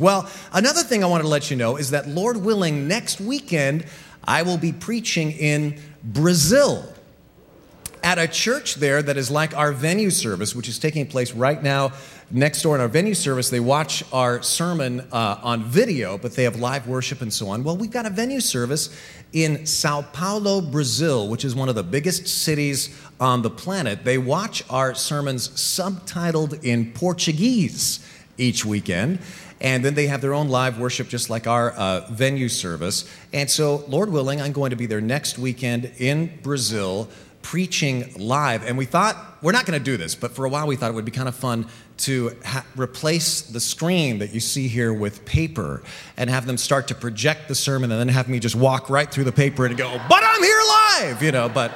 Well, another thing I wanted to let you know is that, Lord willing, next weekend I will be preaching in Brazil at a church there that is like our venue service, which is taking place right now next door in our venue service. They watch our sermon uh, on video, but they have live worship and so on. Well, we've got a venue service in Sao Paulo, Brazil, which is one of the biggest cities on the planet. They watch our sermons subtitled in Portuguese each weekend. And then they have their own live worship, just like our uh, venue service. And so, Lord willing, I'm going to be there next weekend in Brazil preaching live. And we thought, we're not going to do this, but for a while we thought it would be kind of fun to ha- replace the screen that you see here with paper and have them start to project the sermon and then have me just walk right through the paper and go, but I'm here live, you know, but.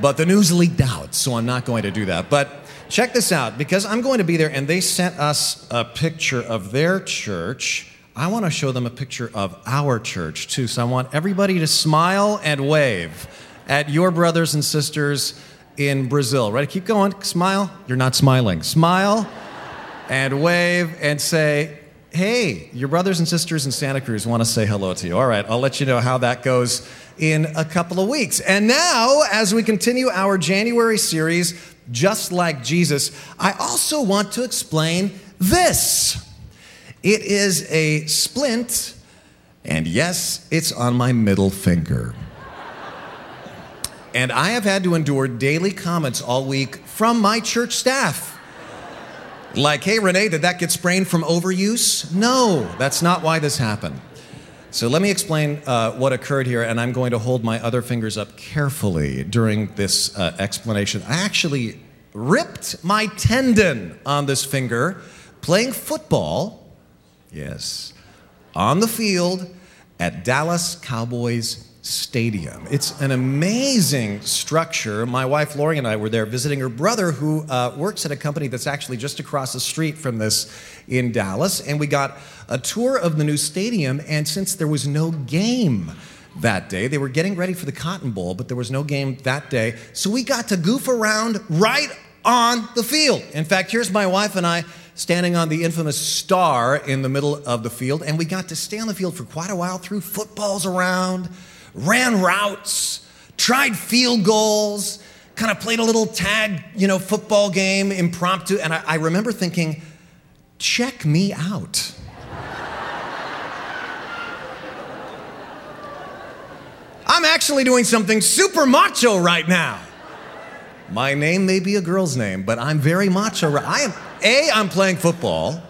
But the news leaked out, so I'm not going to do that. But check this out because I'm going to be there and they sent us a picture of their church. I want to show them a picture of our church too. So I want everybody to smile and wave at your brothers and sisters in Brazil. Ready? Keep going. Smile. You're not smiling. Smile and wave and say, Hey, your brothers and sisters in Santa Cruz want to say hello to you. All right, I'll let you know how that goes in a couple of weeks. And now, as we continue our January series, Just Like Jesus, I also want to explain this. It is a splint, and yes, it's on my middle finger. And I have had to endure daily comments all week from my church staff. Like, hey, Renee, did that get sprained from overuse? No, that's not why this happened. So let me explain uh, what occurred here, and I'm going to hold my other fingers up carefully during this uh, explanation. I actually ripped my tendon on this finger playing football, yes, on the field at Dallas Cowboys Stadium. It's an amazing structure. My wife Lori and I were there visiting her brother, who uh, works at a company that's actually just across the street from this in Dallas. And we got a tour of the new stadium. And since there was no game that day, they were getting ready for the Cotton Bowl, but there was no game that day. So we got to goof around right on the field. In fact, here's my wife and I standing on the infamous star in the middle of the field. And we got to stay on the field for quite a while, threw footballs around ran routes, tried field goals, kind of played a little tag, you know, football game, impromptu. And I, I remember thinking, check me out. I'm actually doing something super macho right now. My name may be a girl's name, but I'm very macho. I am A, I'm playing football.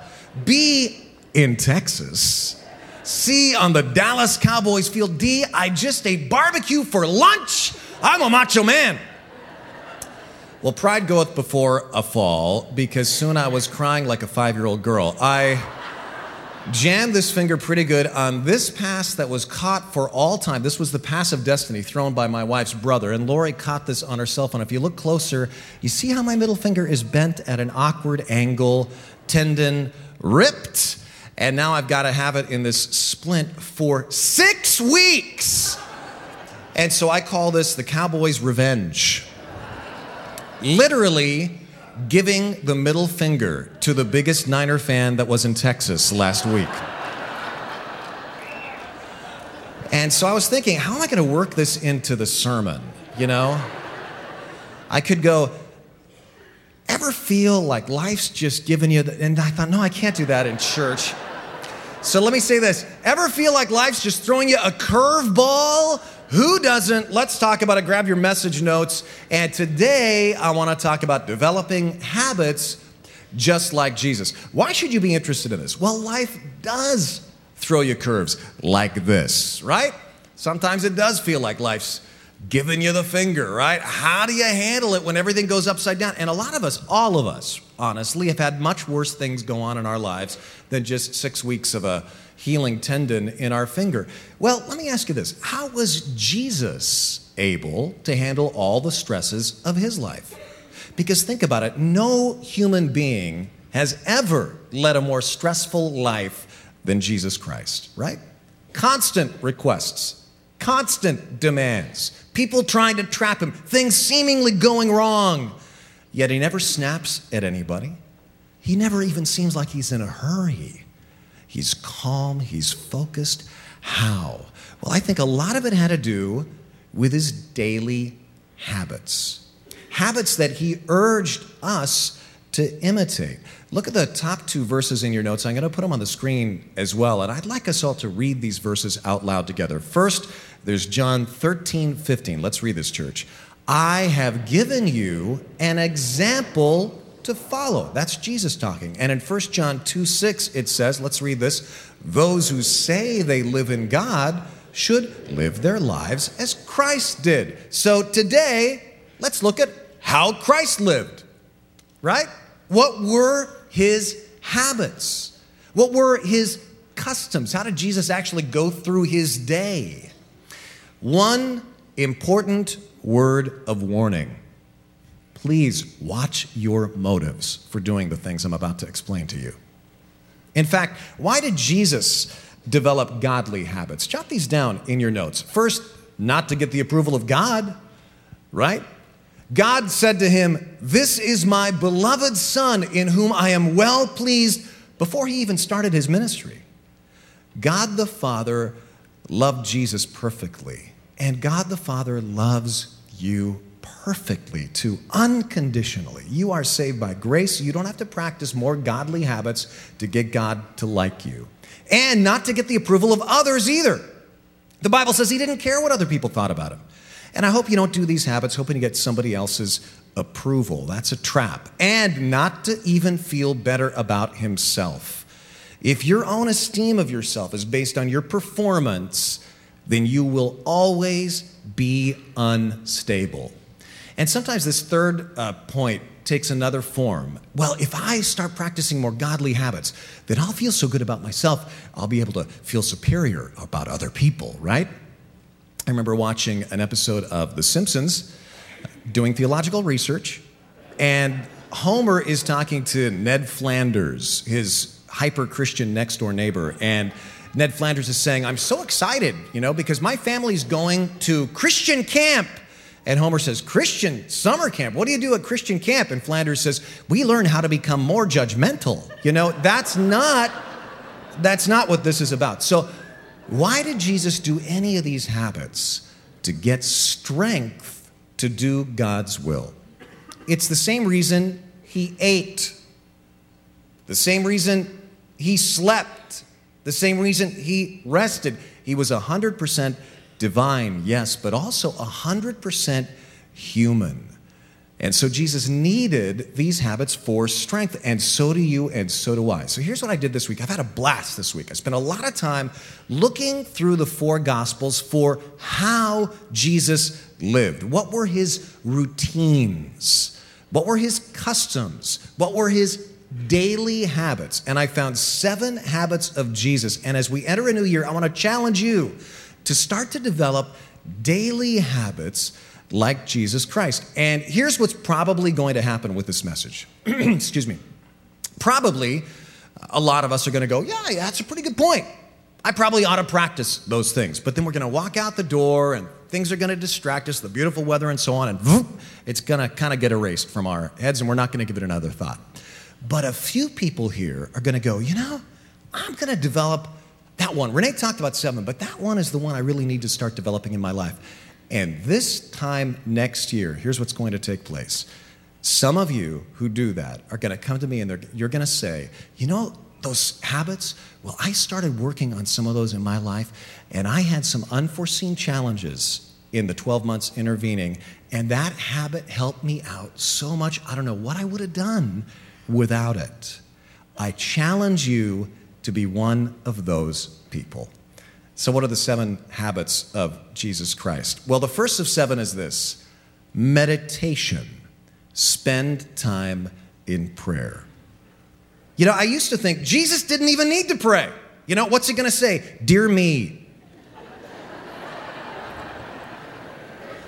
B, in Texas. C, on the Dallas Cowboys field. D, I just ate barbecue for lunch. I'm a macho man. Well, pride goeth before a fall because soon I was crying like a five year old girl. I jammed this finger pretty good on this pass that was caught for all time. This was the pass of destiny thrown by my wife's brother, and Lori caught this on her cell phone. If you look closer, you see how my middle finger is bent at an awkward angle, tendon ripped and now I've got to have it in this splint for six weeks. And so I call this the Cowboys' revenge. Literally giving the middle finger to the biggest Niner fan that was in Texas last week. And so I was thinking, how am I going to work this into the sermon? You know? I could go, ever feel like life's just giving you the, and I thought, no, I can't do that in church. So let me say this ever feel like life's just throwing you a curveball? Who doesn't? Let's talk about it. Grab your message notes. And today I want to talk about developing habits just like Jesus. Why should you be interested in this? Well, life does throw you curves like this, right? Sometimes it does feel like life's giving you the finger, right? How do you handle it when everything goes upside down? And a lot of us, all of us, honestly, have had much worse things go on in our lives than just six weeks of a healing tendon in our finger. Well, let me ask you this How was Jesus able to handle all the stresses of his life? Because think about it no human being has ever led a more stressful life than Jesus Christ, right? Constant requests, constant demands, people trying to trap him, things seemingly going wrong. Yet he never snaps at anybody. He never even seems like he's in a hurry. He's calm, he's focused. How? Well, I think a lot of it had to do with his daily habits. Habits that he urged us to imitate. Look at the top two verses in your notes. I'm going to put them on the screen as well. And I'd like us all to read these verses out loud together. First, there's John 13, 15. Let's read this, church. I have given you an example to follow. That's Jesus talking. And in 1 John 2, 6, it says, let's read this those who say they live in God should live their lives as Christ did. So today, let's look at how Christ lived, right? What were his habits? What were his customs? How did Jesus actually go through his day? One important word of warning. Please watch your motives for doing the things I'm about to explain to you. In fact, why did Jesus develop godly habits? Jot these down in your notes. First, not to get the approval of God, right? God said to him, This is my beloved Son in whom I am well pleased before he even started his ministry. God the Father loved Jesus perfectly, and God the Father loves you perfectly too, unconditionally. You are saved by grace. You don't have to practice more godly habits to get God to like you, and not to get the approval of others either. The Bible says he didn't care what other people thought about him. And I hope you don't do these habits hoping to get somebody else's approval. That's a trap. And not to even feel better about himself. If your own esteem of yourself is based on your performance, then you will always be unstable. And sometimes this third uh, point takes another form. Well, if I start practicing more godly habits, then I'll feel so good about myself, I'll be able to feel superior about other people, right? I remember watching an episode of The Simpsons, doing theological research, and Homer is talking to Ned Flanders, his hyper Christian next door neighbor, and Ned Flanders is saying, I'm so excited, you know, because my family's going to Christian camp. And Homer says, Christian summer camp? What do you do at Christian camp? And Flanders says, We learn how to become more judgmental. You know, that's not that's not what this is about. So why did Jesus do any of these habits? To get strength to do God's will. It's the same reason he ate, the same reason he slept, the same reason he rested. He was 100% divine, yes, but also 100% human. And so Jesus needed these habits for strength, and so do you, and so do I. So here's what I did this week. I've had a blast this week. I spent a lot of time looking through the four Gospels for how Jesus lived. What were his routines? What were his customs? What were his daily habits? And I found seven habits of Jesus. And as we enter a new year, I want to challenge you to start to develop daily habits like Jesus Christ. And here's what's probably going to happen with this message. Excuse me. Probably a lot of us are going to go, yeah, yeah, that's a pretty good point. I probably ought to practice those things. But then we're going to walk out the door and things are going to distract us, the beautiful weather and so on, and whoop, it's going to kind of get erased from our heads and we're not going to give it another thought. But a few people here are going to go, you know, I'm going to develop that one. Renee talked about seven, but that one is the one I really need to start developing in my life. And this time next year, here's what's going to take place. Some of you who do that are going to come to me and you're going to say, you know, those habits, well, I started working on some of those in my life, and I had some unforeseen challenges in the 12 months intervening, and that habit helped me out so much. I don't know what I would have done without it. I challenge you to be one of those people. So, what are the seven habits of Jesus Christ? Well, the first of seven is this meditation. Spend time in prayer. You know, I used to think Jesus didn't even need to pray. You know, what's he going to say? Dear me.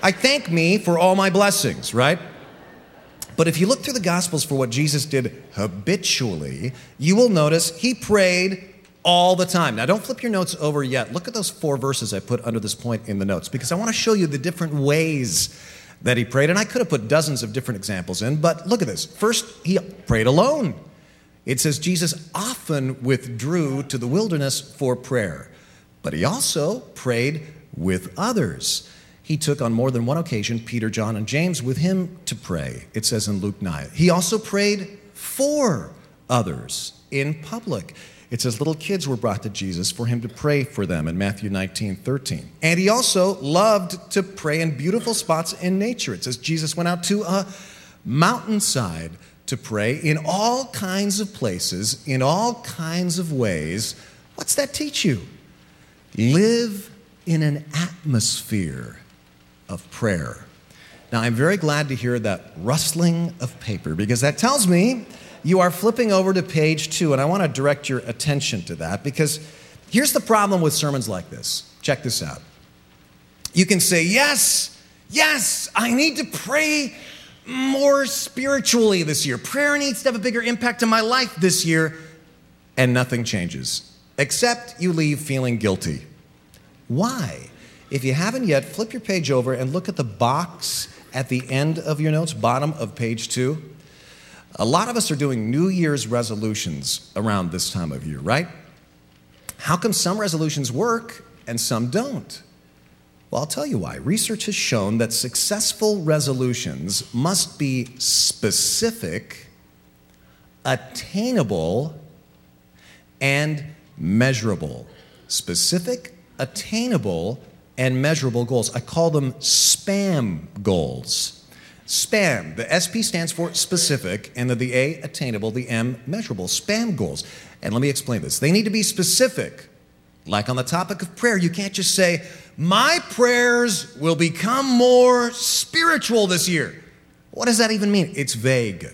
I thank me for all my blessings, right? But if you look through the Gospels for what Jesus did habitually, you will notice he prayed all the time. Now, don't flip your notes over yet. Look at those four verses I put under this point in the notes because I want to show you the different ways that he prayed. And I could have put dozens of different examples in, but look at this. First, he prayed alone. It says Jesus often withdrew to the wilderness for prayer, but he also prayed with others. He took on more than one occasion Peter, John, and James with him to pray, it says in Luke 9. He also prayed for others in public. It says little kids were brought to Jesus for him to pray for them in Matthew 19, 13. And he also loved to pray in beautiful spots in nature. It says Jesus went out to a mountainside to pray in all kinds of places, in all kinds of ways. What's that teach you? Live in an atmosphere of prayer. Now, I'm very glad to hear that rustling of paper because that tells me you are flipping over to page two, and I want to direct your attention to that because here's the problem with sermons like this. Check this out. You can say, Yes, yes, I need to pray more spiritually this year. Prayer needs to have a bigger impact in my life this year, and nothing changes, except you leave feeling guilty. Why? If you haven't yet, flip your page over and look at the box at the end of your notes, bottom of page two. A lot of us are doing New Year's resolutions around this time of year, right? How come some resolutions work and some don't? Well, I'll tell you why. Research has shown that successful resolutions must be specific, attainable, and measurable. Specific, attainable, and measurable goals. I call them SPAM goals. SPAM, the SP stands for specific, and the A, attainable, the M, measurable. SPAM goals. And let me explain this. They need to be specific. Like on the topic of prayer, you can't just say, My prayers will become more spiritual this year. What does that even mean? It's vague.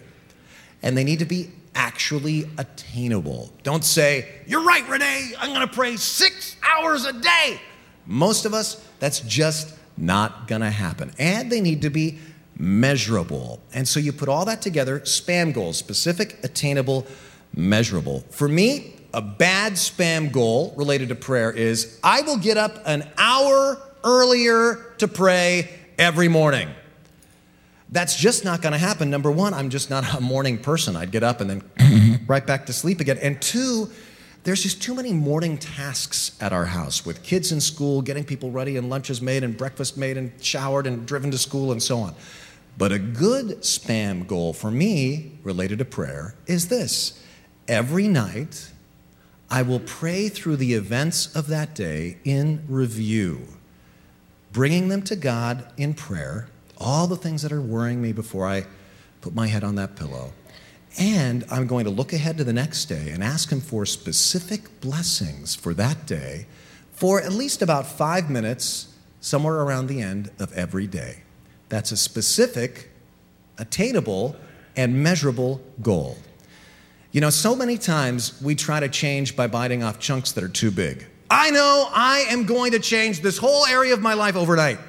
And they need to be actually attainable. Don't say, You're right, Renee, I'm going to pray six hours a day. Most of us, that's just not going to happen. And they need to be measurable. And so you put all that together spam goals, specific, attainable, measurable. For me, a bad spam goal related to prayer is I will get up an hour earlier to pray every morning. That's just not going to happen. Number one, I'm just not a morning person. I'd get up and then right back to sleep again. And two, there's just too many morning tasks at our house with kids in school, getting people ready, and lunches made, and breakfast made, and showered, and driven to school, and so on. But a good spam goal for me related to prayer is this every night, I will pray through the events of that day in review, bringing them to God in prayer, all the things that are worrying me before I put my head on that pillow. And I'm going to look ahead to the next day and ask Him for specific blessings for that day for at least about five minutes, somewhere around the end of every day. That's a specific, attainable, and measurable goal. You know, so many times we try to change by biting off chunks that are too big. I know I am going to change this whole area of my life overnight.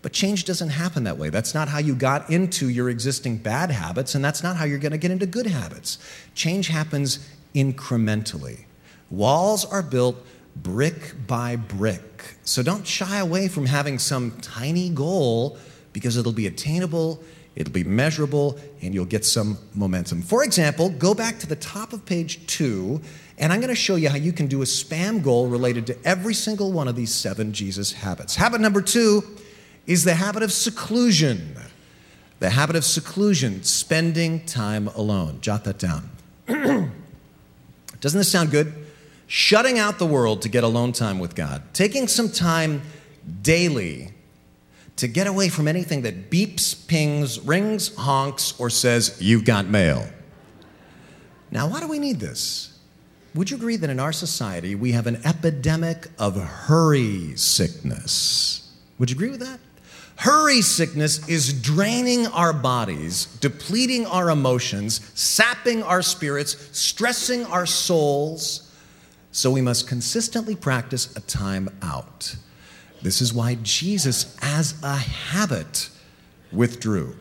But change doesn't happen that way. That's not how you got into your existing bad habits, and that's not how you're going to get into good habits. Change happens incrementally. Walls are built brick by brick. So don't shy away from having some tiny goal because it'll be attainable, it'll be measurable, and you'll get some momentum. For example, go back to the top of page two, and I'm going to show you how you can do a spam goal related to every single one of these seven Jesus habits. Habit number two is the habit of seclusion. The habit of seclusion, spending time alone. Jot that down. Doesn't this sound good? Shutting out the world to get alone time with God. Taking some time daily to get away from anything that beeps, pings, rings, honks, or says, You've got mail. Now, why do we need this? Would you agree that in our society we have an epidemic of hurry sickness? Would you agree with that? Hurry sickness is draining our bodies, depleting our emotions, sapping our spirits, stressing our souls. So we must consistently practice a time out. This is why Jesus, as a habit, withdrew.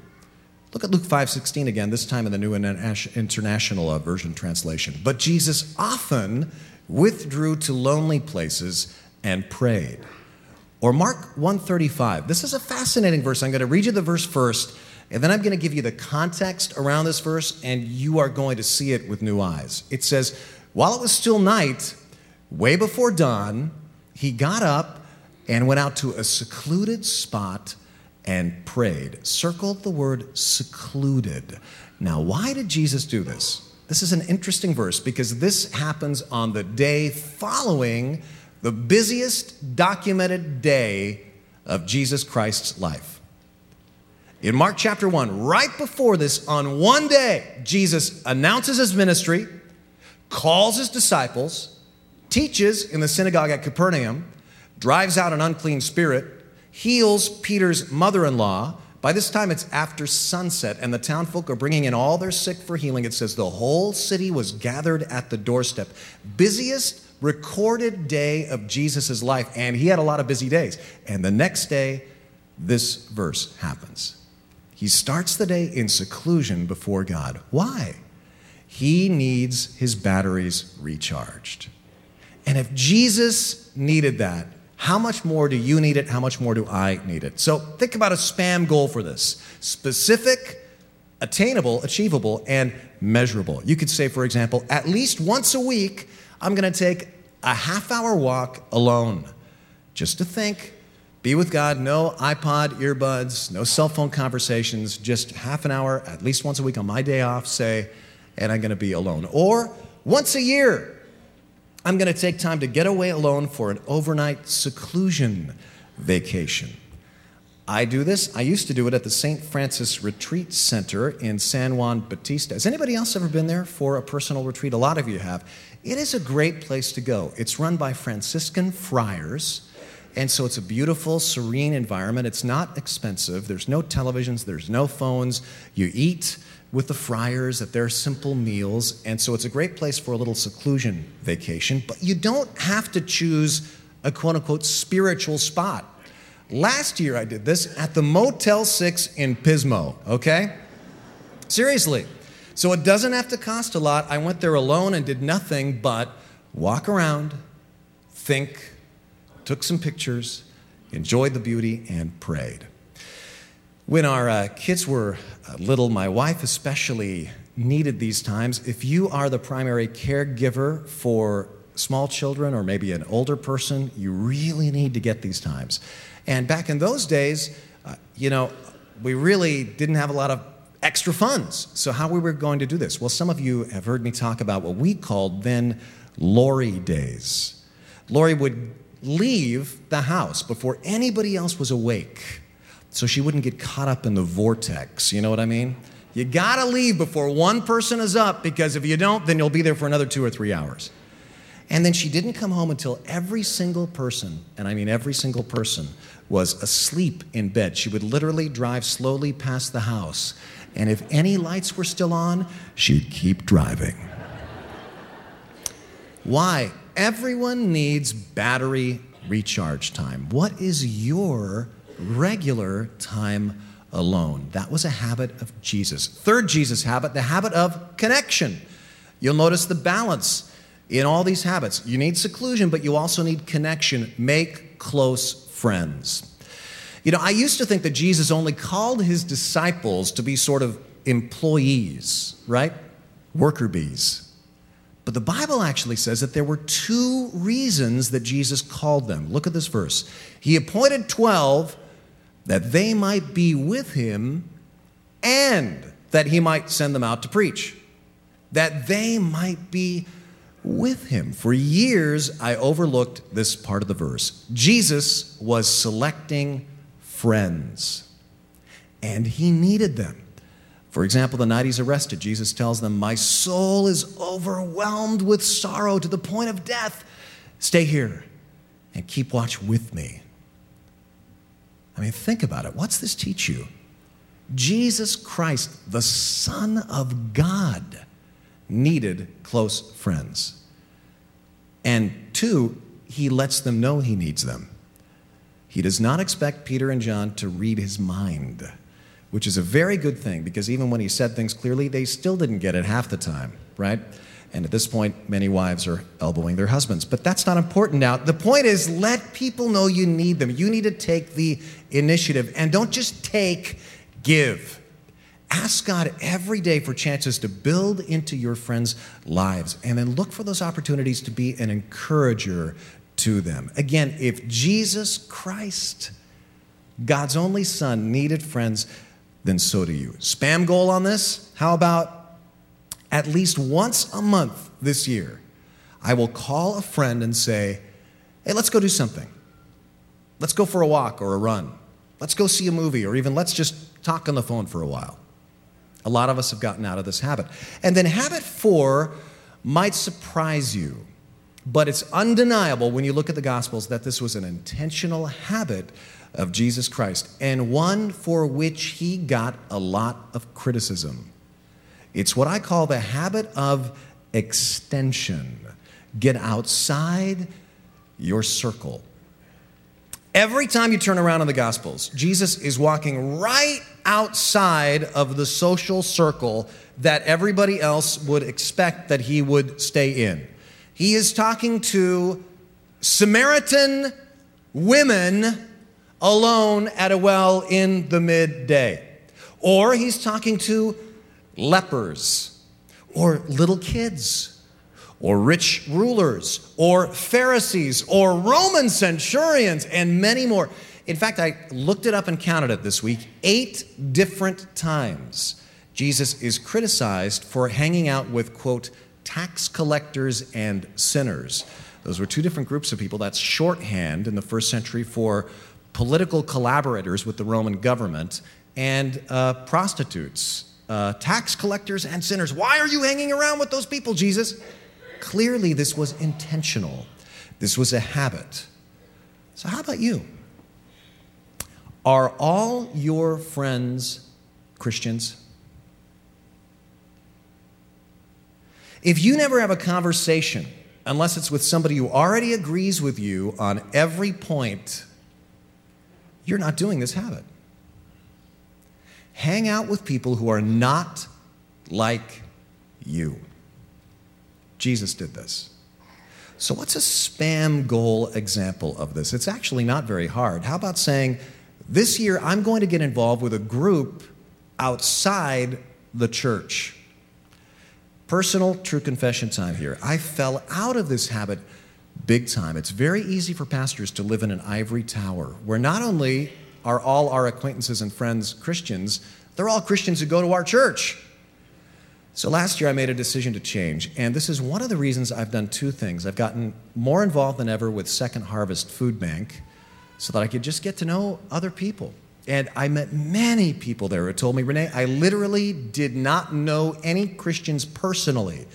Look at Luke 5:16 again, this time in the New International uh, Version translation. But Jesus often withdrew to lonely places and prayed. Or Mark 135. This is a fascinating verse. I'm going to read you the verse first, And then I'm going to give you the context around this verse, and you are going to see it with new eyes. It says, While it was still night, way before dawn, he got up and went out to a secluded spot and prayed. Circled the word secluded. Now, why did Jesus do this? This is an interesting verse because this happens on the day following the busiest documented day of Jesus Christ's life. In Mark chapter 1, right before this, on one day, Jesus announces his ministry, calls his disciples, teaches in the synagogue at Capernaum, drives out an unclean spirit, heals Peter's mother in law. By this time, it's after sunset, and the townfolk are bringing in all their sick for healing. It says the whole city was gathered at the doorstep. Busiest recorded day of Jesus' life, and he had a lot of busy days. And the next day, this verse happens. He starts the day in seclusion before God. Why? He needs his batteries recharged. And if Jesus needed that, how much more do you need it? How much more do I need it? So think about a spam goal for this specific, attainable, achievable, and measurable. You could say, for example, at least once a week, I'm going to take a half hour walk alone just to think, be with God, no iPod, earbuds, no cell phone conversations, just half an hour, at least once a week on my day off, say, and I'm going to be alone. Or once a year, I'm going to take time to get away alone for an overnight seclusion vacation. I do this. I used to do it at the St. Francis Retreat Center in San Juan Bautista. Has anybody else ever been there for a personal retreat? A lot of you have. It is a great place to go. It's run by Franciscan friars and so it's a beautiful, serene environment. It's not expensive. There's no televisions, there's no phones. You eat with the friars at their simple meals. And so it's a great place for a little seclusion vacation. But you don't have to choose a quote unquote spiritual spot. Last year I did this at the Motel 6 in Pismo, okay? Seriously. So it doesn't have to cost a lot. I went there alone and did nothing but walk around, think, took some pictures, enjoyed the beauty, and prayed. When our uh, kids were little, my wife especially needed these times. If you are the primary caregiver for small children or maybe an older person, you really need to get these times. And back in those days, uh, you know, we really didn't have a lot of extra funds. So, how we were going to do this? Well, some of you have heard me talk about what we called then Lori days. Lori would leave the house before anybody else was awake so she wouldn't get caught up in the vortex. You know what I mean? You gotta leave before one person is up because if you don't, then you'll be there for another two or three hours. And then she didn't come home until every single person, and I mean every single person, was asleep in bed. She would literally drive slowly past the house. And if any lights were still on, she'd keep driving. Why? Everyone needs battery recharge time. What is your regular time alone? That was a habit of Jesus. Third Jesus habit, the habit of connection. You'll notice the balance in all these habits. You need seclusion, but you also need connection. Make close friends. You know, I used to think that Jesus only called his disciples to be sort of employees, right? Worker bees. But the Bible actually says that there were two reasons that Jesus called them. Look at this verse. He appointed 12 that they might be with him and that he might send them out to preach. That they might be with him. For years, I overlooked this part of the verse. Jesus was selecting friends, and he needed them. For example, the night he's arrested, Jesus tells them, My soul is overwhelmed with sorrow to the point of death. Stay here and keep watch with me. I mean, think about it. What's this teach you? Jesus Christ, the Son of God, needed close friends. And two, he lets them know he needs them. He does not expect Peter and John to read his mind which is a very good thing because even when he said things clearly, they still didn't get it half the time, right? And at this point, many wives are elbowing their husbands. But that's not important now. The point is, let people know you need them. You need to take the initiative. And don't just take, give. Ask God every day for chances to build into your friends' lives and then look for those opportunities to be an encourager to them. Again, if Jesus Christ, God's only Son, needed friends, then so do you. Spam goal on this? How about at least once a month this year, I will call a friend and say, hey, let's go do something. Let's go for a walk or a run. Let's go see a movie, or even let's just talk on the phone for a while. A lot of us have gotten out of this habit. And then habit four might surprise you, but it's undeniable when you look at the Gospels that this was an intentional habit of Jesus Christ and one for which he got a lot of criticism. It's what I call the habit of extension. Get outside your circle. Every time you turn around in the Gospels, Jesus is walking right outside of the social circle that everybody else would expect that he would stay in. He is talking to Samaritan women alone at a well in the midday. Or he's talking to lepers or little kids or rich rulers, or Pharisees, or Roman centurions, and many more. In fact, I looked it up and counted it this week. Eight different times Jesus is criticized for hanging out with, quote, tax collectors and sinners. Those were two different groups of people. That's shorthand in the first century for political collaborators with the Roman government and uh, prostitutes, uh, tax collectors and sinners. Why are you hanging around with those people, Jesus? Clearly, this was intentional, this was a habit. So, how about you? Are all your friends Christians? If you never have a conversation, unless it's with somebody who already agrees with you on every point, you're not doing this habit. Hang out with people who are not like you. Jesus did this. So, what's a spam goal example of this? It's actually not very hard. How about saying, this year I'm going to get involved with a group outside the church? Personal true confession time here. I fell out of this habit big time. It's very easy for pastors to live in an ivory tower where not only are all our acquaintances and friends Christians, they're all Christians who go to our church. So last year I made a decision to change, and this is one of the reasons I've done two things. I've gotten more involved than ever with Second Harvest Food Bank so that I could just get to know other people. And I met many people there who told me, Renee, I literally did not know any Christians personally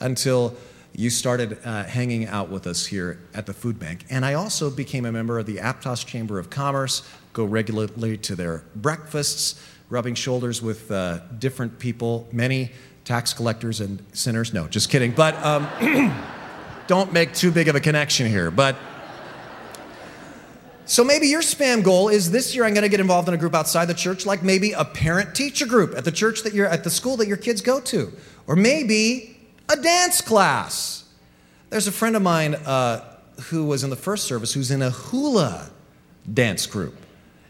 until you started uh, hanging out with us here at the food bank. And I also became a member of the Aptos Chamber of Commerce, go regularly to their breakfasts, rubbing shoulders with uh, different people, many tax collectors and sinners. No, just kidding. But um, don't make too big of a connection here. But so maybe your spam goal is this year I'm going to get involved in a group outside the church, like maybe a parent teacher group at the church that you're at the school that your kids go to, or maybe a dance class. There's a friend of mine uh, who was in the first service who's in a hula dance group.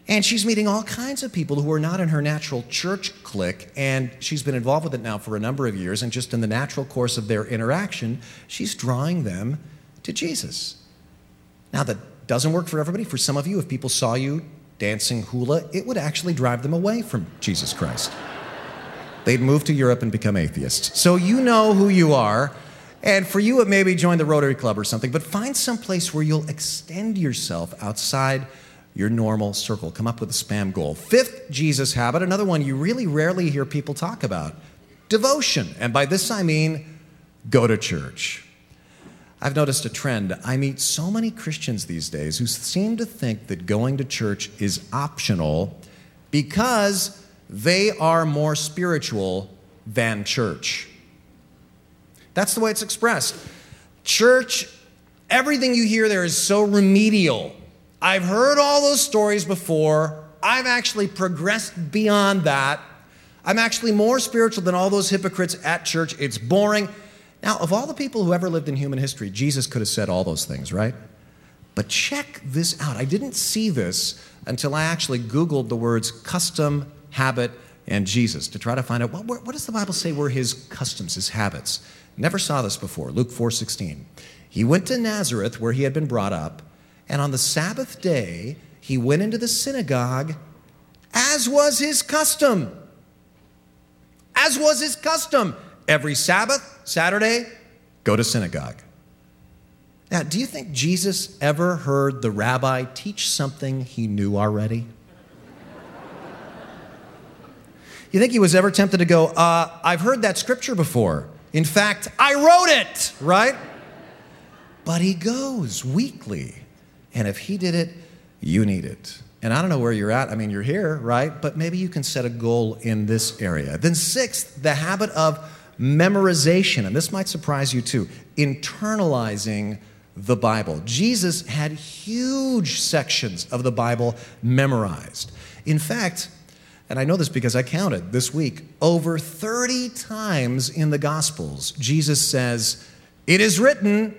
And she's meeting all kinds of people who are not in her natural church clique, and she's been involved with it now for a number of years. And just in the natural course of their interaction, she's drawing them to Jesus. Now, that doesn't work for everybody. For some of you, if people saw you dancing hula, it would actually drive them away from Jesus Christ. They'd move to Europe and become atheists. So you know who you are. And for you, it may be join the Rotary Club or something, but find some place where you'll extend yourself outside your normal circle. Come up with a spam goal. Fifth Jesus habit, another one you really rarely hear people talk about devotion. And by this I mean go to church. I've noticed a trend. I meet so many Christians these days who seem to think that going to church is optional because they are more spiritual than church. That's the way it's expressed. Church, everything you hear there is so remedial. I've heard all those stories before. I've actually progressed beyond that. I'm actually more spiritual than all those hypocrites at church. It's boring. Now, of all the people who ever lived in human history, Jesus could have said all those things, right? But check this out. I didn't see this until I actually Googled the words custom, habit, and Jesus to try to find out what, what does the Bible say were his customs, his habits. Never saw this before. Luke 4:16. He went to Nazareth where he had been brought up, and on the Sabbath day he went into the synagogue as was his custom. As was his custom. Every Sabbath, Saturday, go to synagogue. Now, do you think Jesus ever heard the rabbi teach something he knew already? You think he was ever tempted to go, uh, I've heard that scripture before. In fact, I wrote it, right? But he goes weekly. And if he did it, you need it. And I don't know where you're at. I mean, you're here, right? But maybe you can set a goal in this area. Then, sixth, the habit of memorization. And this might surprise you too internalizing the Bible. Jesus had huge sections of the Bible memorized. In fact, and I know this because I counted this week, over 30 times in the Gospels, Jesus says, It is written,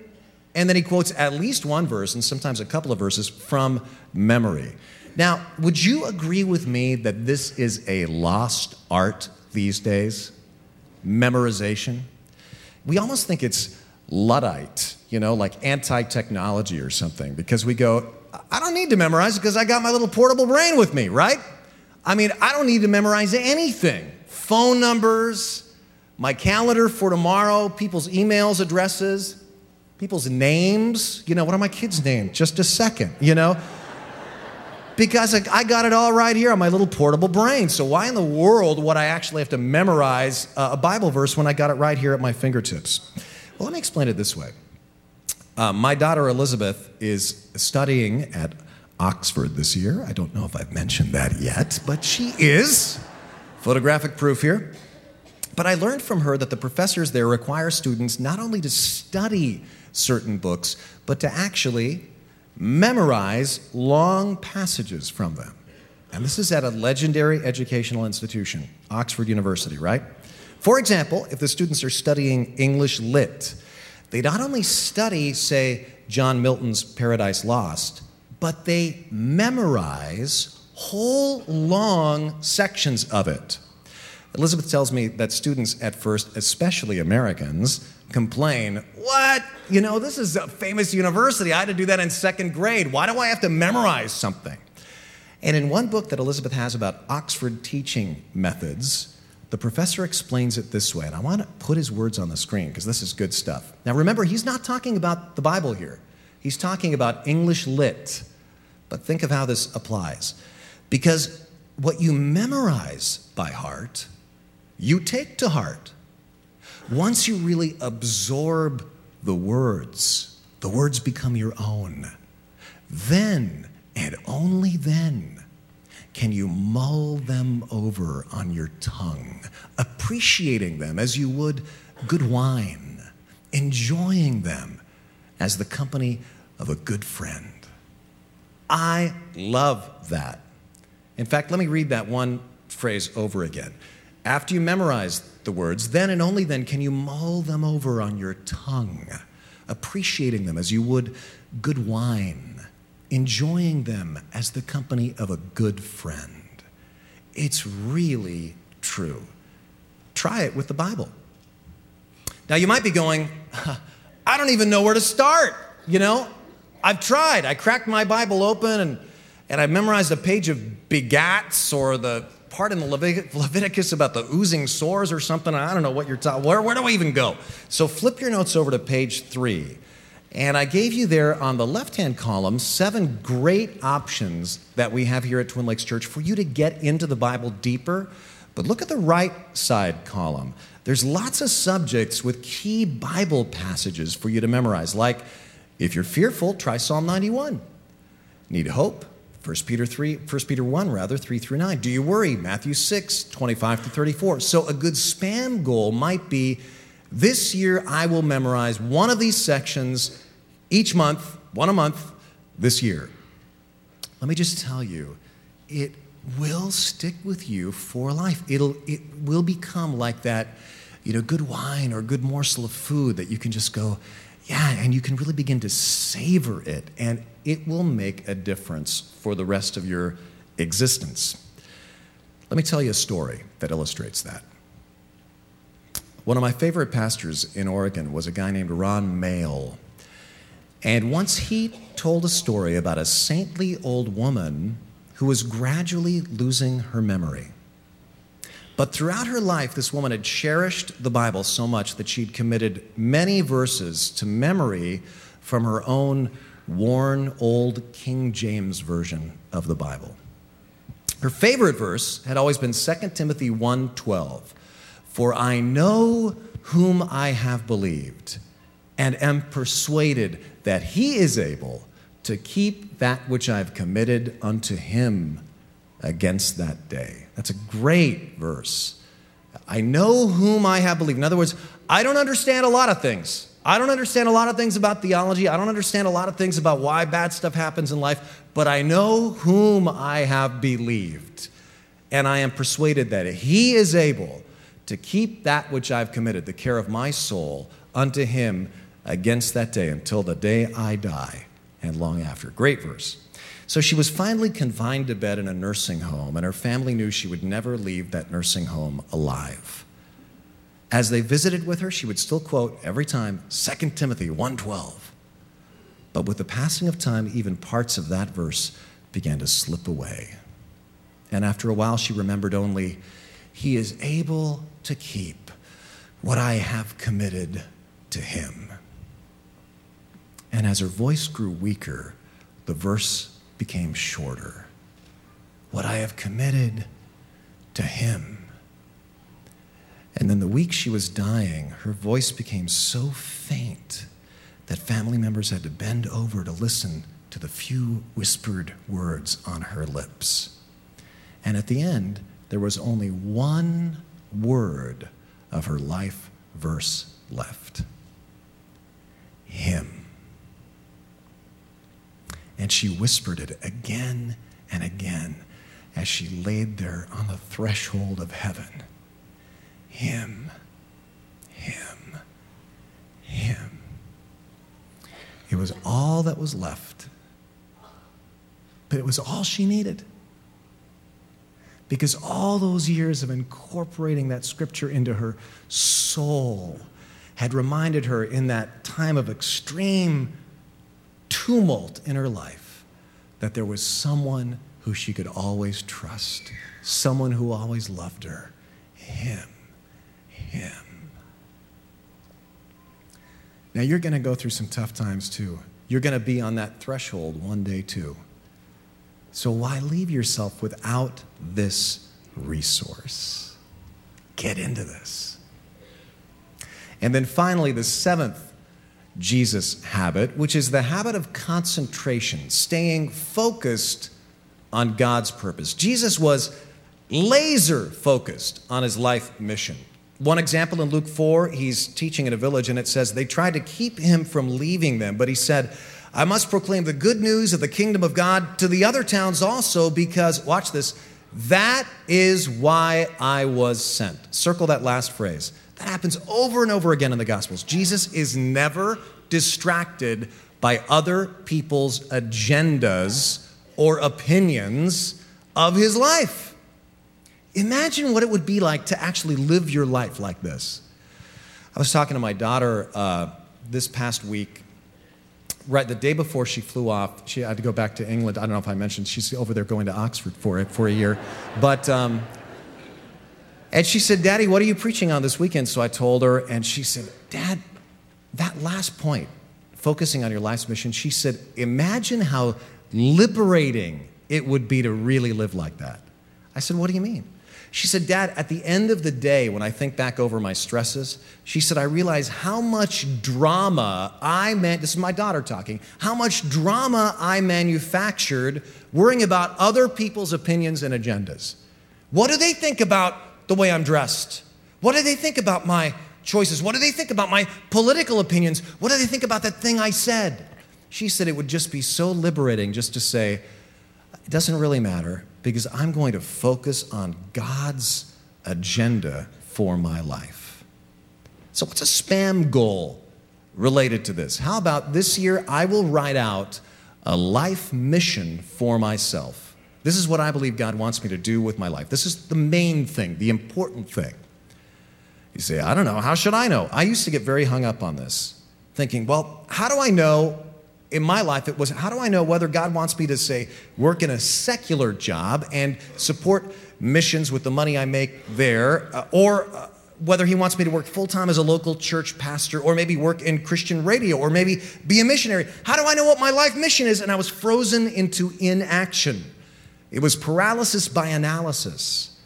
and then he quotes at least one verse and sometimes a couple of verses from memory. Now, would you agree with me that this is a lost art these days? Memorization? We almost think it's Luddite, you know, like anti technology or something, because we go, I don't need to memorize because I got my little portable brain with me, right? I mean, I don't need to memorize anything. Phone numbers, my calendar for tomorrow, people's emails, addresses, people's names. You know, what are my kids' names? Just a second, you know? because I got it all right here on my little portable brain. So, why in the world would I actually have to memorize a Bible verse when I got it right here at my fingertips? Well, let me explain it this way. Uh, my daughter Elizabeth is studying at Oxford this year. I don't know if I've mentioned that yet, but she is. Photographic proof here. But I learned from her that the professors there require students not only to study certain books, but to actually memorize long passages from them. And this is at a legendary educational institution, Oxford University, right? For example, if the students are studying English Lit, they not only study, say, John Milton's Paradise Lost, but they memorize whole long sections of it. Elizabeth tells me that students at first, especially Americans, complain, What? You know, this is a famous university. I had to do that in second grade. Why do I have to memorize something? And in one book that Elizabeth has about Oxford teaching methods, the professor explains it this way, and I want to put his words on the screen because this is good stuff. Now, remember, he's not talking about the Bible here, he's talking about English lit. But think of how this applies. Because what you memorize by heart, you take to heart. Once you really absorb the words, the words become your own. Then, and only then, can you mull them over on your tongue, appreciating them as you would good wine, enjoying them as the company of a good friend. I love that. In fact, let me read that one phrase over again. After you memorize the words, then and only then can you mull them over on your tongue, appreciating them as you would good wine, enjoying them as the company of a good friend. It's really true. Try it with the Bible. Now, you might be going, I don't even know where to start. You know, I've tried. I cracked my Bible open and, and I memorized a page of begats or the part in the Leviticus about the oozing sores or something. I don't know what you're talking. Where, where do I even go? So flip your notes over to page three. And I gave you there on the left hand column seven great options that we have here at Twin Lakes Church for you to get into the Bible deeper. But look at the right side column. There's lots of subjects with key Bible passages for you to memorize, like if you're fearful, try Psalm 91. Need hope? 1 Peter 3, 1 Peter 1, rather, 3 through 9. Do you worry? Matthew 6, 25 to 34. So a good spam goal might be this year I will memorize one of these sections each month, one a month, this year. Let me just tell you, it will stick with you for life. It'll, it will become like that, you know, good wine or good morsel of food that you can just go, yeah, and you can really begin to savor it, and it will make a difference for the rest of your existence. Let me tell you a story that illustrates that. One of my favorite pastors in Oregon was a guy named Ron Mehl. And once he told a story about a saintly old woman who was gradually losing her memory. But throughout her life, this woman had cherished the Bible so much that she'd committed many verses to memory from her own worn old King James version of the Bible. Her favorite verse had always been 2 Timothy 1:12. For I know whom I have believed and am persuaded that he is able to keep that which I've committed unto him against that day. That's a great verse. I know whom I have believed. In other words, I don't understand a lot of things. I don't understand a lot of things about theology. I don't understand a lot of things about why bad stuff happens in life, but I know whom I have believed. And I am persuaded that he is able to keep that which I've committed, the care of my soul, unto him against that day until the day I die and long after. Great verse. So she was finally confined to bed in a nursing home, and her family knew she would never leave that nursing home alive. As they visited with her, she would still quote every time 2 Timothy 1:12. But with the passing of time, even parts of that verse began to slip away. And after a while, she remembered only, He is able to keep what I have committed to Him. And as her voice grew weaker, the verse became shorter. What I have committed to him. And then the week she was dying, her voice became so faint that family members had to bend over to listen to the few whispered words on her lips. And at the end, there was only one word of her life verse left Him. And she whispered it again and again as she laid there on the threshold of heaven Him, Him, Him. It was all that was left, but it was all she needed. Because all those years of incorporating that scripture into her soul had reminded her in that time of extreme tumult in her life that there was someone who she could always trust, someone who always loved her. Him. Him. Now, you're going to go through some tough times too. You're going to be on that threshold one day too. So, why leave yourself without this resource? Get into this. And then finally, the seventh Jesus habit, which is the habit of concentration, staying focused on God's purpose. Jesus was laser focused on his life mission. One example in Luke 4, he's teaching in a village, and it says they tried to keep him from leaving them, but he said, I must proclaim the good news of the kingdom of God to the other towns also, because, watch this, that is why I was sent. Circle that last phrase. That happens over and over again in the Gospels. Jesus is never distracted by other people's agendas or opinions of his life. Imagine what it would be like to actually live your life like this. I was talking to my daughter uh, this past week, right the day before she flew off. She had to go back to England. I don't know if I mentioned she's over there going to Oxford for it for a year, but um, and she said, Daddy, what are you preaching on this weekend? So I told her, and she said, Dad, that last point, focusing on your life's mission, she said, Imagine how liberating it would be to really live like that. I said, What do you mean? She said, Dad, at the end of the day, when I think back over my stresses, she said, I realize how much drama I meant, this is my daughter talking, how much drama I manufactured worrying about other people's opinions and agendas. What do they think about the way I'm dressed? What do they think about my choices? What do they think about my political opinions? What do they think about that thing I said? She said it would just be so liberating just to say, it doesn't really matter because I'm going to focus on God's agenda for my life. So, what's a spam goal related to this? How about this year I will write out a life mission for myself? This is what I believe God wants me to do with my life. This is the main thing, the important thing. You say, I don't know. How should I know? I used to get very hung up on this, thinking, well, how do I know in my life? It was, how do I know whether God wants me to, say, work in a secular job and support missions with the money I make there, uh, or uh, whether He wants me to work full time as a local church pastor, or maybe work in Christian radio, or maybe be a missionary? How do I know what my life mission is? And I was frozen into inaction. It was paralysis by analysis.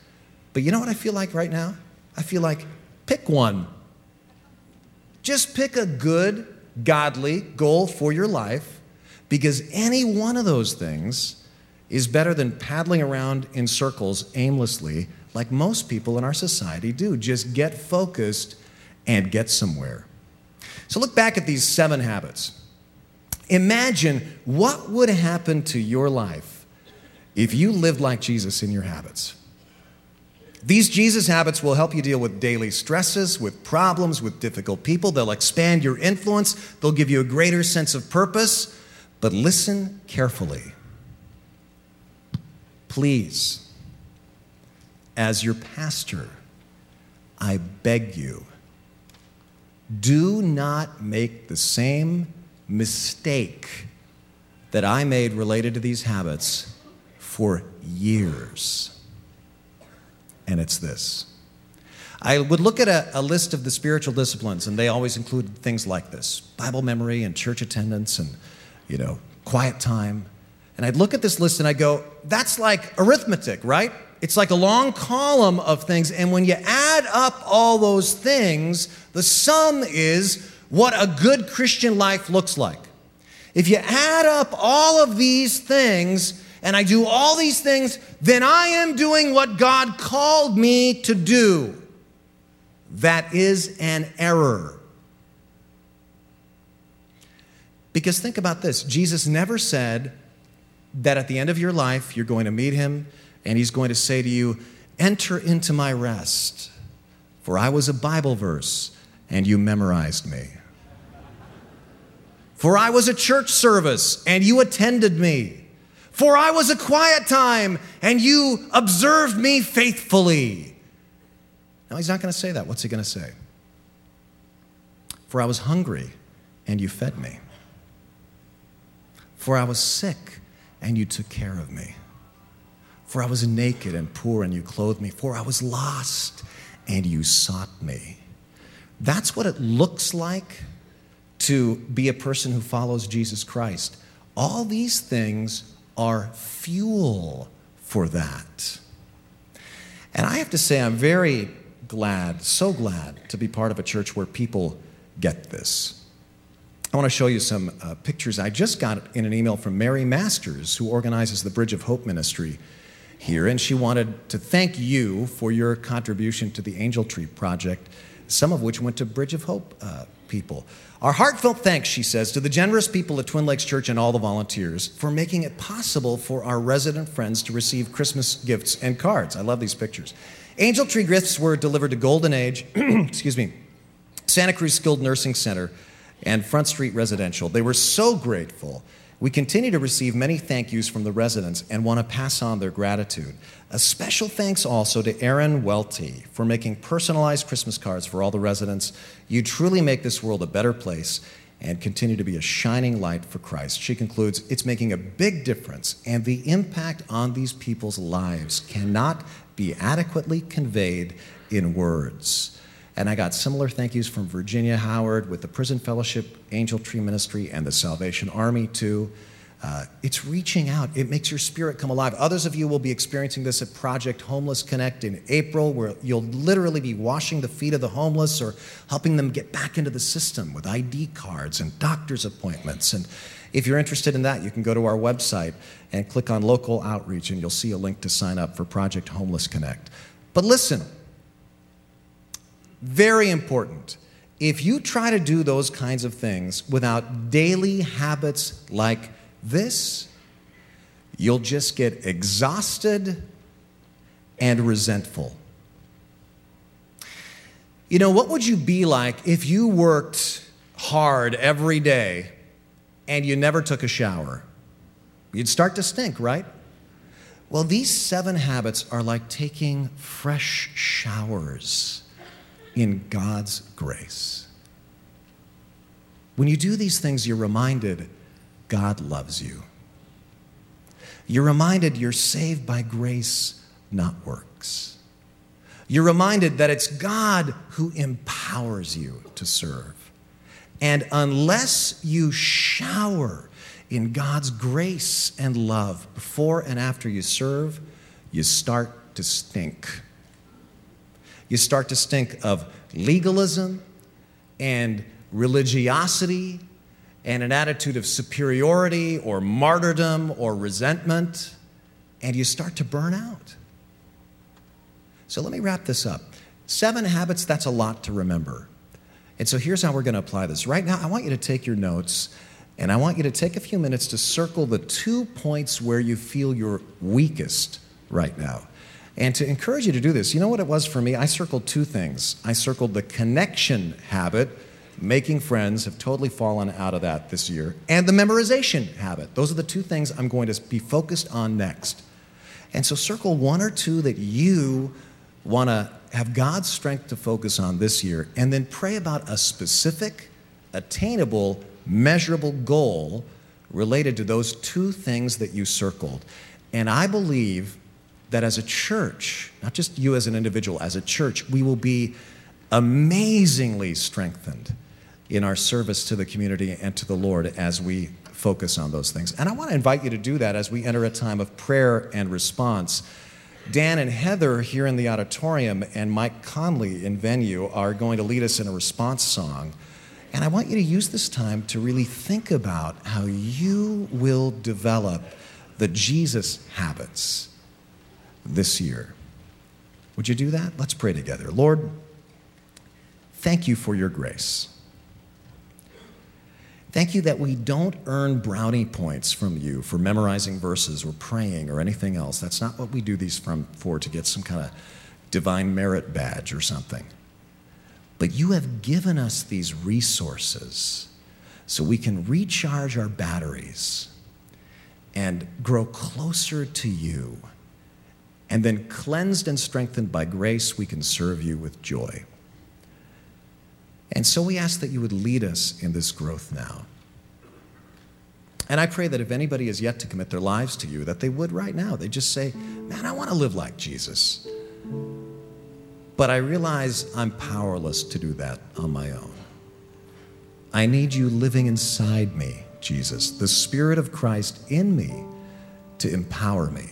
But you know what I feel like right now? I feel like pick one. Just pick a good, godly goal for your life because any one of those things is better than paddling around in circles aimlessly like most people in our society do. Just get focused and get somewhere. So look back at these seven habits. Imagine what would happen to your life if you live like Jesus in your habits. These Jesus habits will help you deal with daily stresses, with problems, with difficult people. They'll expand your influence, they'll give you a greater sense of purpose. But listen carefully. Please, as your pastor, I beg you, do not make the same mistake that I made related to these habits for years. And it's this. I would look at a, a, list of the spiritual disciplines, and they always include things like this Bible memory and church attendance and, you know, quiet time. And I'd look at this list and I'd go, that's like arithmetic, right? It's like a long column of things. And when you add up all those things, the sum is what a good Christian life looks like. If you add up all of these things, and I do all these things, then I am doing what God called me to do. That is an error. Because think about this Jesus never said that at the end of your life, you're going to meet him and he's going to say to you, Enter into my rest, for I was a Bible verse and you memorized me. For I was a church service and you attended me. For I was a quiet time, and you observed me faithfully. No, he's not going to say that. What's he going to say? For I was hungry, and you fed me. For I was sick, and you took care of me. For I was naked and poor, and you clothed me. For I was lost, and you sought me. That's what it looks like to be a person who follows Jesus Christ. All these things are fuel for that. And I have to say, I'm very glad, so glad to be part of a church where people get this. I want to show you some uh, pictures I just got in an email from Mary Masters, who organizes the Bridge of Hope ministry here, and she wanted to thank you for your contribution to the Angel Tree Project, some of which went to Bridge of Hope uh, people. Our heartfelt thanks, she says, to the generous people at Twin Lakes Church and all the volunteers for making it possible for our resident friends to receive Christmas gifts and cards. I love these pictures. Angel Tree gifts were delivered to Golden Age, excuse me, Santa Cruz Skilled Nursing Center, and Front Street Residential. They were so grateful we continue to receive many thank yous from the residents and want to pass on their gratitude. A special thanks also to Erin Welty for making personalized Christmas cards for all the residents. You truly make this world a better place and continue to be a shining light for Christ. She concludes, It's making a big difference, and the impact on these people's lives cannot be adequately conveyed in words. And I got similar thank yous from Virginia Howard with the Prison Fellowship, Angel Tree Ministry, and the Salvation Army, too. Uh, it's reaching out. It makes your spirit come alive. Others of you will be experiencing this at Project Homeless Connect in April, where you'll literally be washing the feet of the homeless or helping them get back into the system with ID cards and doctor's appointments. And if you're interested in that, you can go to our website and click on local outreach, and you'll see a link to sign up for Project Homeless Connect. But listen, very important. If you try to do those kinds of things without daily habits like this, you'll just get exhausted and resentful. You know, what would you be like if you worked hard every day and you never took a shower? You'd start to stink, right? Well, these seven habits are like taking fresh showers in God's grace. When you do these things, you're reminded God loves you. You're reminded you're saved by grace, not works. You're reminded that it's God who empowers you to serve. And unless you shower in God's grace and love before and after you serve, you start to stink. You start to stink of legalism and religiosity and an attitude of superiority or martyrdom or resentment, and you start to burn out. So let me wrap this up. Seven habits, that's a lot to remember. And so here's how we're going to apply this. Right now, I want you to take your notes and I want you to take a few minutes to circle the two points where you feel you're weakest right now. And to encourage you to do this, you know what it was for me? I circled two things. I circled the connection habit, making friends, have totally fallen out of that this year, and the memorization habit. Those are the two things I'm going to be focused on next. And so circle one or two that you want to have God's strength to focus on this year, and then pray about a specific, attainable, measurable goal related to those two things that you circled. And I believe that as a church, not just you as an individual, as a church, we will be amazingly strengthened in our service to the community and to the Lord as we focus on those things. And I want to invite you to do that as we enter a time of prayer and response. Dan and Heather here in the auditorium and Mike Conley in venue are going to lead us in a response song. And I want you to use this time to really think about how you will develop the Jesus habits this year. Would you do that? Let's pray together. Lord, thank you for your grace. Thank you that we don't earn brownie points from you for memorizing verses or praying or anything else. That's not what we do these from, for to get some kind of divine merit badge or something. But you have given us these resources so we can recharge our batteries and grow closer to you. And then, cleansed and strengthened by grace, we can serve you with joy. And so we ask that you would lead us in this growth now. And I pray that if anybody has yet to commit their lives to you, that they would right now. They just say, Man, I want to live like Jesus. But I realize I'm powerless to do that on my own. I need you living inside me, Jesus, the Spirit of Christ in me to empower me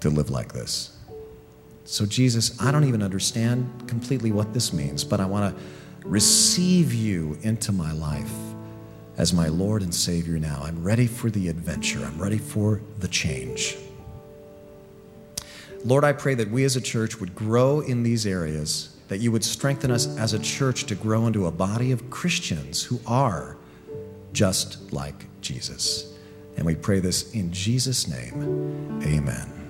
to live like this. So, Jesus, I don't even understand completely what this means, but I want to receive you into my life as my Lord and Savior now. I'm ready for the adventure, I'm ready for the change. Lord, I pray that we as a church would grow in these areas, that you would strengthen us as a church to grow into a body of Christians who are just like Jesus. And we pray this in Jesus' name. Amen.